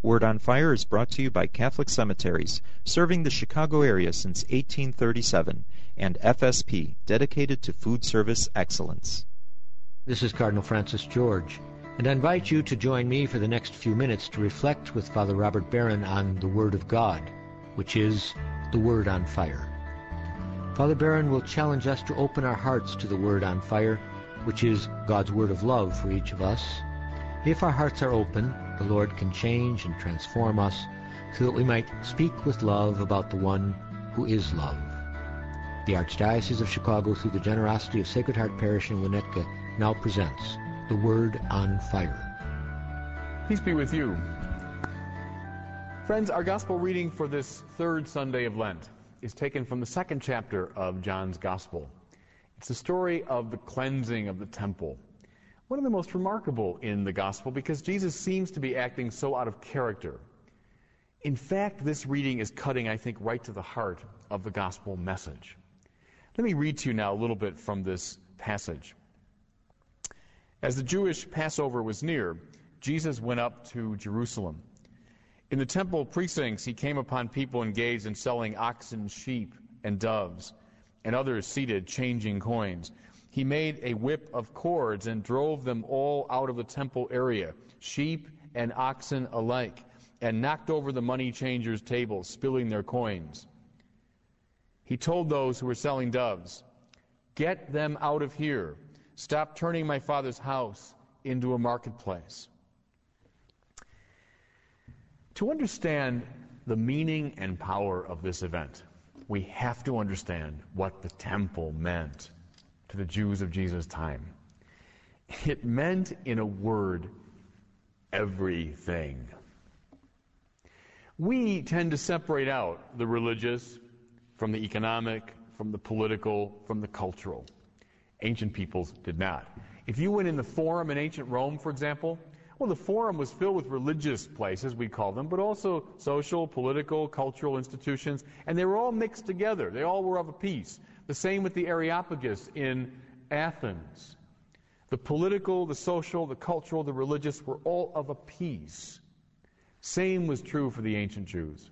Word on Fire is brought to you by Catholic Cemeteries, serving the Chicago area since 1837, and FSP, dedicated to food service excellence. This is Cardinal Francis George, and I invite you to join me for the next few minutes to reflect with Father Robert Barron on the Word of God, which is the Word on Fire. Father Barron will challenge us to open our hearts to the Word on Fire, which is God's Word of love for each of us. If our hearts are open, the Lord can change and transform us so that we might speak with love about the one who is love. The Archdiocese of Chicago, through the generosity of Sacred Heart Parish in Winnetka, now presents The Word on Fire. Peace be with you. Friends, our gospel reading for this third Sunday of Lent is taken from the second chapter of John's gospel. It's the story of the cleansing of the temple one of the most remarkable in the gospel because Jesus seems to be acting so out of character. In fact, this reading is cutting, I think, right to the heart of the gospel message. Let me read to you now a little bit from this passage. As the Jewish Passover was near, Jesus went up to Jerusalem. In the temple precincts, he came upon people engaged in selling oxen, sheep, and doves, and others seated changing coins he made a whip of cords and drove them all out of the temple area, sheep and oxen alike, and knocked over the money changers' tables, spilling their coins. He told those who were selling doves, Get them out of here. Stop turning my father's house into a marketplace. To understand the meaning and power of this event, we have to understand what the temple meant to the Jews of Jesus' time. It meant, in a word, everything. We tend to separate out the religious from the economic, from the political, from the cultural. Ancient peoples did not. If you went in the forum in ancient Rome, for example, well, the forum was filled with religious places, we call them, but also social, political, cultural institutions, and they were all mixed together. They all were of a piece. The same with the Areopagus in Athens. The political, the social, the cultural, the religious were all of a piece. Same was true for the ancient Jews.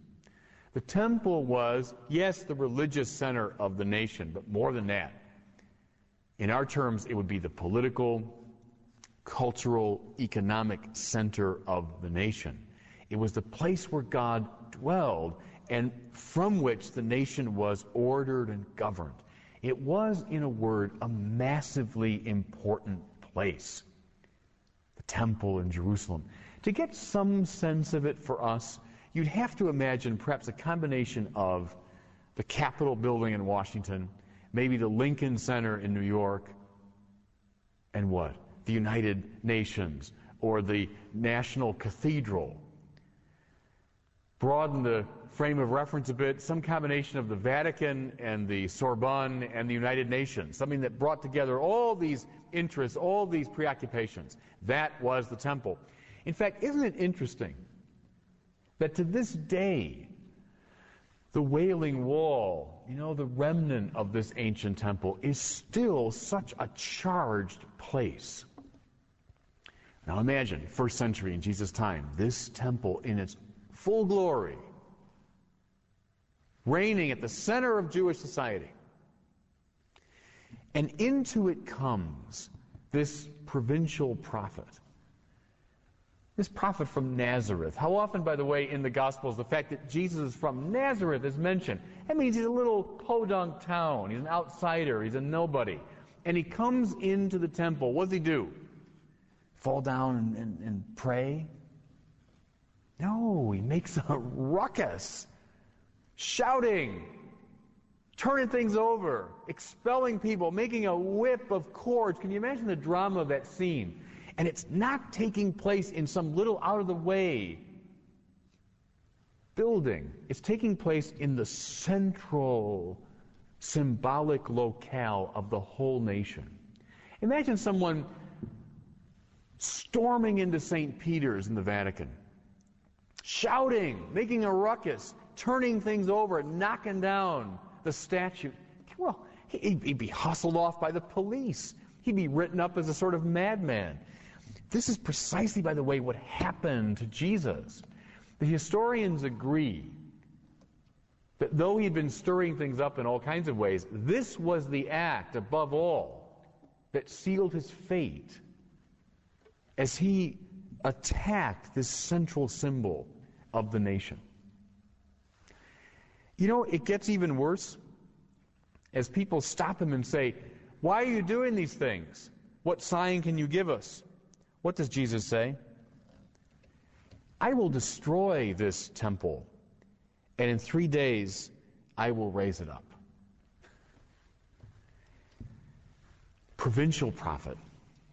The temple was, yes, the religious center of the nation, but more than that. In our terms, it would be the political, cultural, economic center of the nation. It was the place where God dwelled and from which the nation was ordered and governed. It was, in a word, a massively important place. The temple in Jerusalem. To get some sense of it for us, you'd have to imagine perhaps a combination of the Capitol building in Washington, maybe the Lincoln Center in New York, and what? The United Nations or the National Cathedral. Broaden the frame of reference a bit, some combination of the Vatican and the Sorbonne and the United Nations, something that brought together all these interests, all these preoccupations. That was the temple. In fact, isn't it interesting that to this day, the Wailing Wall, you know, the remnant of this ancient temple, is still such a charged place. Now imagine, first century in Jesus' time, this temple in its full glory reigning at the center of Jewish society. And into it comes this provincial prophet. This prophet from Nazareth. How often, by the way, in the Gospels, the fact that Jesus is from Nazareth is mentioned. That means he's a little podunk town. He's an outsider. He's a nobody. And he comes into the temple. What does he do? Fall down and, and, and pray? No, he makes a ruckus shouting, turning things over, expelling people, making a whip of cords. Can you imagine the drama of that scene? And it's not taking place in some little out of the way building, it's taking place in the central symbolic locale of the whole nation. Imagine someone storming into St. Peter's in the Vatican, shouting, making a ruckus, turning things over, and knocking down the statue. Well, he'd be hustled off by the police. He'd be written up as a sort of madman. This is precisely, by the way, what happened to Jesus. The historians agree that though he'd been stirring things up in all kinds of ways, this was the act, above all, that sealed his fate as he attacked this central symbol of the nation. You know, it gets even worse as people stop him and say, Why are you doing these things? What sign can you give us? What does Jesus say? I will destroy this temple, and in three days I will raise it up. Provincial prophet,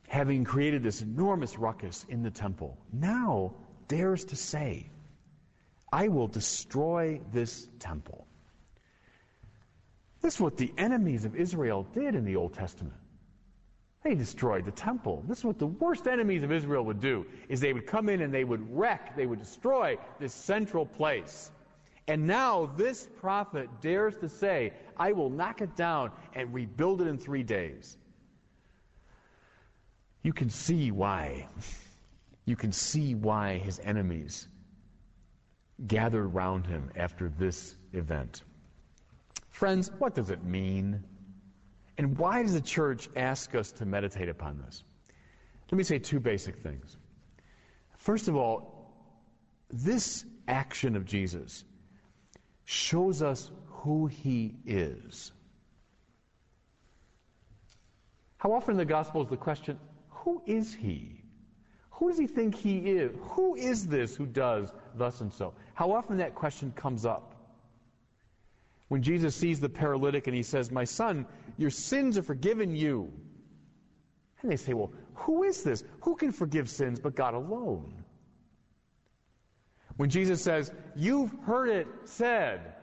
having created this enormous ruckus in the temple, now dares to say, I will destroy this temple. This is what the enemies of Israel did in the Old Testament. They destroyed the temple. This is what the worst enemies of Israel would do is they would come in and they would wreck, they would destroy this central place. And now this prophet dares to say, I will knock it down and rebuild it in 3 days. You can see why. You can see why his enemies gathered around him after this event. Friends, what does it mean and why does the church ask us to meditate upon this? Let me say two basic things. First of all, this action of Jesus shows us who he is. How often in the Gospels the question, who is he? Who does he think he is? Who is this who does thus and so? How often that question comes up? When Jesus sees the paralytic and he says, My son, your sins are forgiven you. And they say, Well, who is this? Who can forgive sins but God alone? When Jesus says, You've heard it said,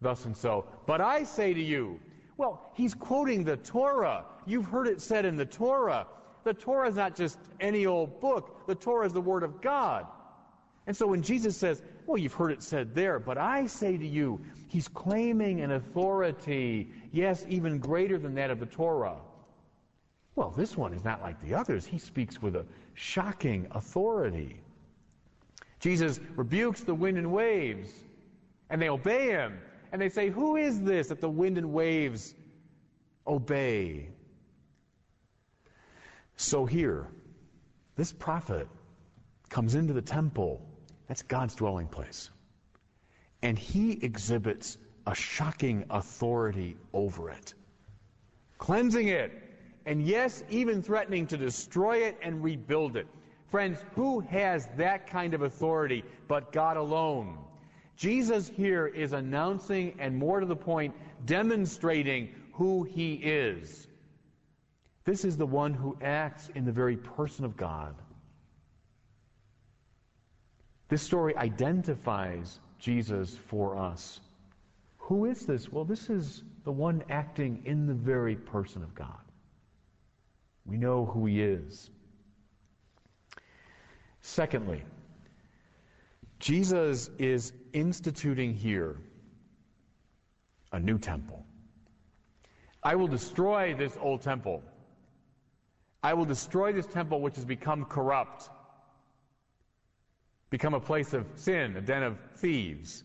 thus and so, but I say to you, well, he's quoting the Torah. You've heard it said in the Torah. The Torah is not just any old book, the Torah is the Word of God. And so when Jesus says, Well, you've heard it said there, but I say to you, he's claiming an authority, yes, even greater than that of the Torah. Well, this one is not like the others. He speaks with a shocking authority. Jesus rebukes the wind and waves, and they obey him. And they say, Who is this that the wind and waves obey? So here, this prophet comes into the temple that's God's dwelling place. And he exhibits a shocking authority over it, cleansing it, and yes, even threatening to destroy it and rebuild it. Friends, who has that kind of authority but God alone? Jesus here is announcing and more to the point, demonstrating who he is. This is the one who acts in the very person of God. This story identifies Jesus for us. Who is this? Well, this is the one acting in the very person of God. We know who he is. Secondly, Jesus is instituting here a new temple. I will destroy this old temple. I will destroy this temple which has become corrupt become a place of sin, a den of thieves.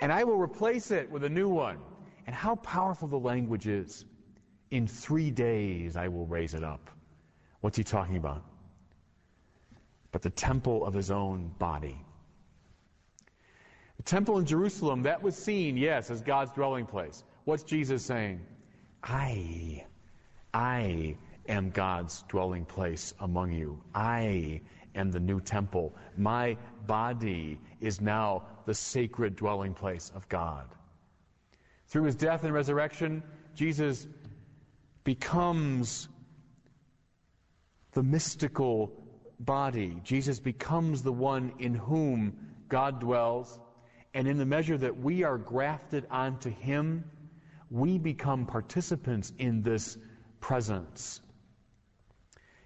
And I will replace it with a new one. And how powerful the language is. In three days I will raise it up. What's he talking about? But the temple of his own body. The temple in Jerusalem, that was seen, yes, as God's dwelling place. What's Jesus saying? I, I am God's dwelling place among you. I am the new temple. My body is now the sacred dwelling place of God. Through his death and resurrection, Jesus becomes the mystical body. Jesus becomes the one in whom God dwells. And in the measure that we are grafted onto him, we become participants in this presence.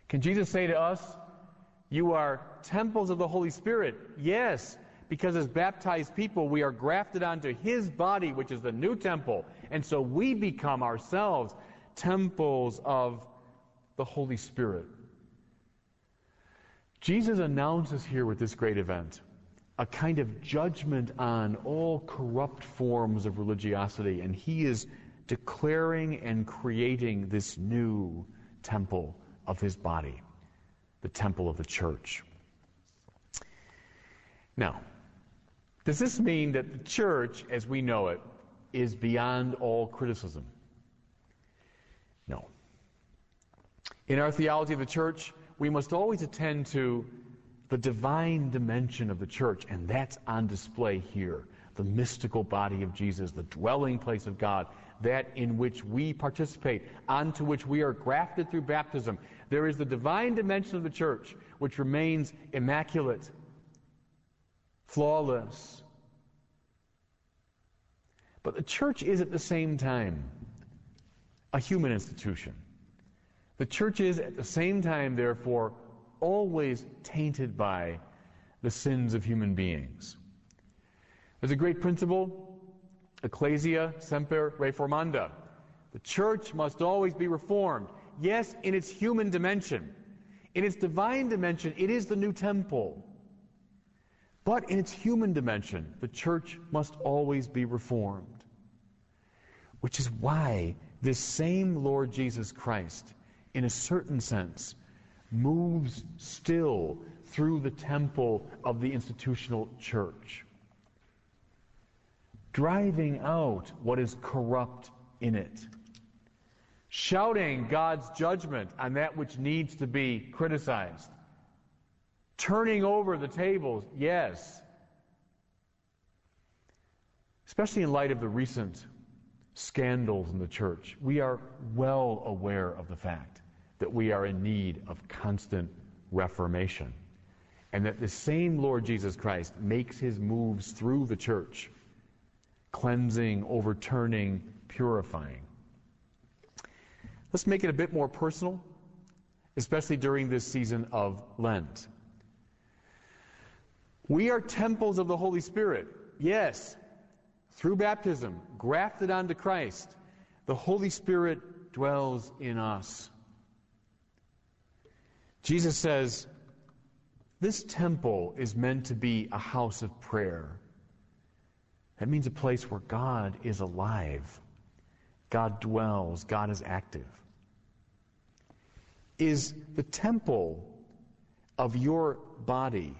Can Jesus say to us, you are temples of the Holy Spirit. Yes, because as baptized people, we are grafted onto His body, which is the new temple. And so we become ourselves temples of the Holy Spirit. Jesus announces here with this great event a kind of judgment on all corrupt forms of religiosity, and he is declaring and creating this new temple of his body, the temple of the church. Now, does this mean that the church, as we know it, is beyond all criticism? No. In our theology of the church, we must always attend to the divine dimension of the church, and that's on display here. The mystical body of Jesus, the dwelling place of God, that in which we participate, onto which we are grafted through baptism. There is the divine dimension of the church, which remains immaculate, flawless. But the church is at the same time a human institution. The church is at the same time, therefore, always tainted by the sins of human beings. There's a great principle, Ecclesia semper reformanda. The church must always be reformed. Yes, in its human dimension. In its divine dimension, it is the new temple. But in its human dimension, the church must always be reformed. Which is why this same Lord Jesus Christ, in a certain sense, moves still through the temple of the institutional church, driving out what is corrupt in it, shouting God's judgment on that which needs to be criticized, turning over the tables, yes. Especially in light of the recent scandals in the church, we are well aware of the fact that we are in need of constant reformation. And that the same Lord Jesus Christ makes his moves through the church, cleansing, overturning, purifying. Let's make it a bit more personal, especially during this season of Lent. We are temples of the Holy Spirit. Yes, through baptism, grafted onto Christ, the Holy Spirit dwells in us. Jesus says, This temple is meant to be a house of prayer. That means a place where God is alive, God dwells, God is active. Is the temple of your body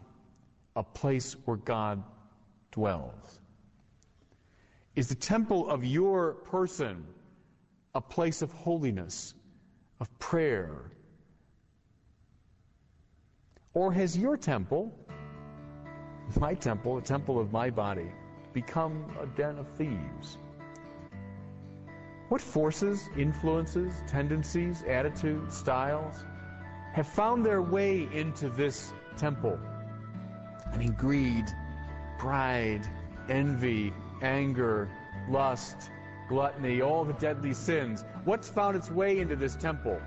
a place where God dwells? Is the temple of your person a place of holiness, of prayer, or has your temple, my temple, a temple of my body, become a den of thieves? What forces, influences, tendencies, attitudes, styles have found their way into this temple? I mean, greed, pride, envy, anger, lust, gluttony, all the deadly sins. What's found its way into this temple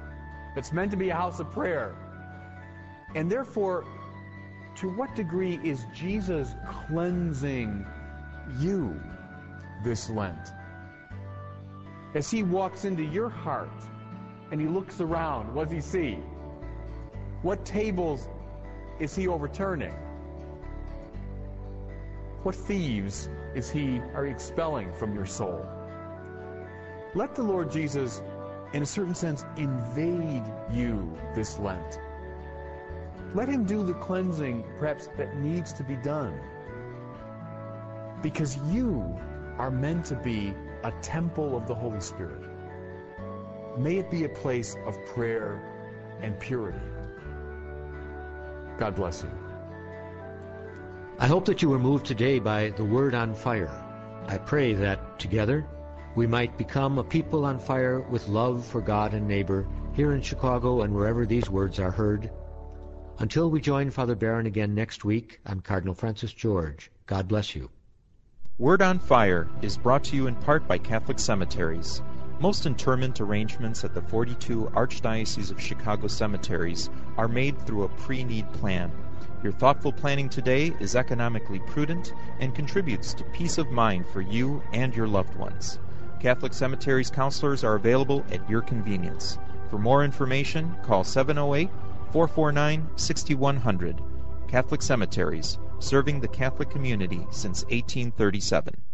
that's meant to be a house of prayer? And therefore, to what degree is Jesus cleansing you this Lent? As he walks into your heart and he looks around, what does he see? What tables is he overturning? What thieves is he are expelling from your soul? Let the Lord Jesus, in a certain sense, invade you this Lent. Let him do the cleansing, perhaps, that needs to be done. Because you are meant to be a temple of the Holy Spirit. May it be a place of prayer and purity. God bless you. I hope that you were moved today by the Word on Fire. I pray that together we might become a people on fire with love for God and neighbor here in Chicago and wherever these words are heard until we join Father Barron again next week, I'm Cardinal Francis George. God bless you. Word on Fire is brought to you in part by Catholic Cemeteries. Most interment arrangements at the 42 Archdiocese of Chicago cemeteries are made through a pre-need plan. Your thoughtful planning today is economically prudent and contributes to peace of mind for you and your loved ones. Catholic Cemeteries counselors are available at your convenience. For more information, call 708 449 6100. Catholic Cemeteries, serving the Catholic community since 1837.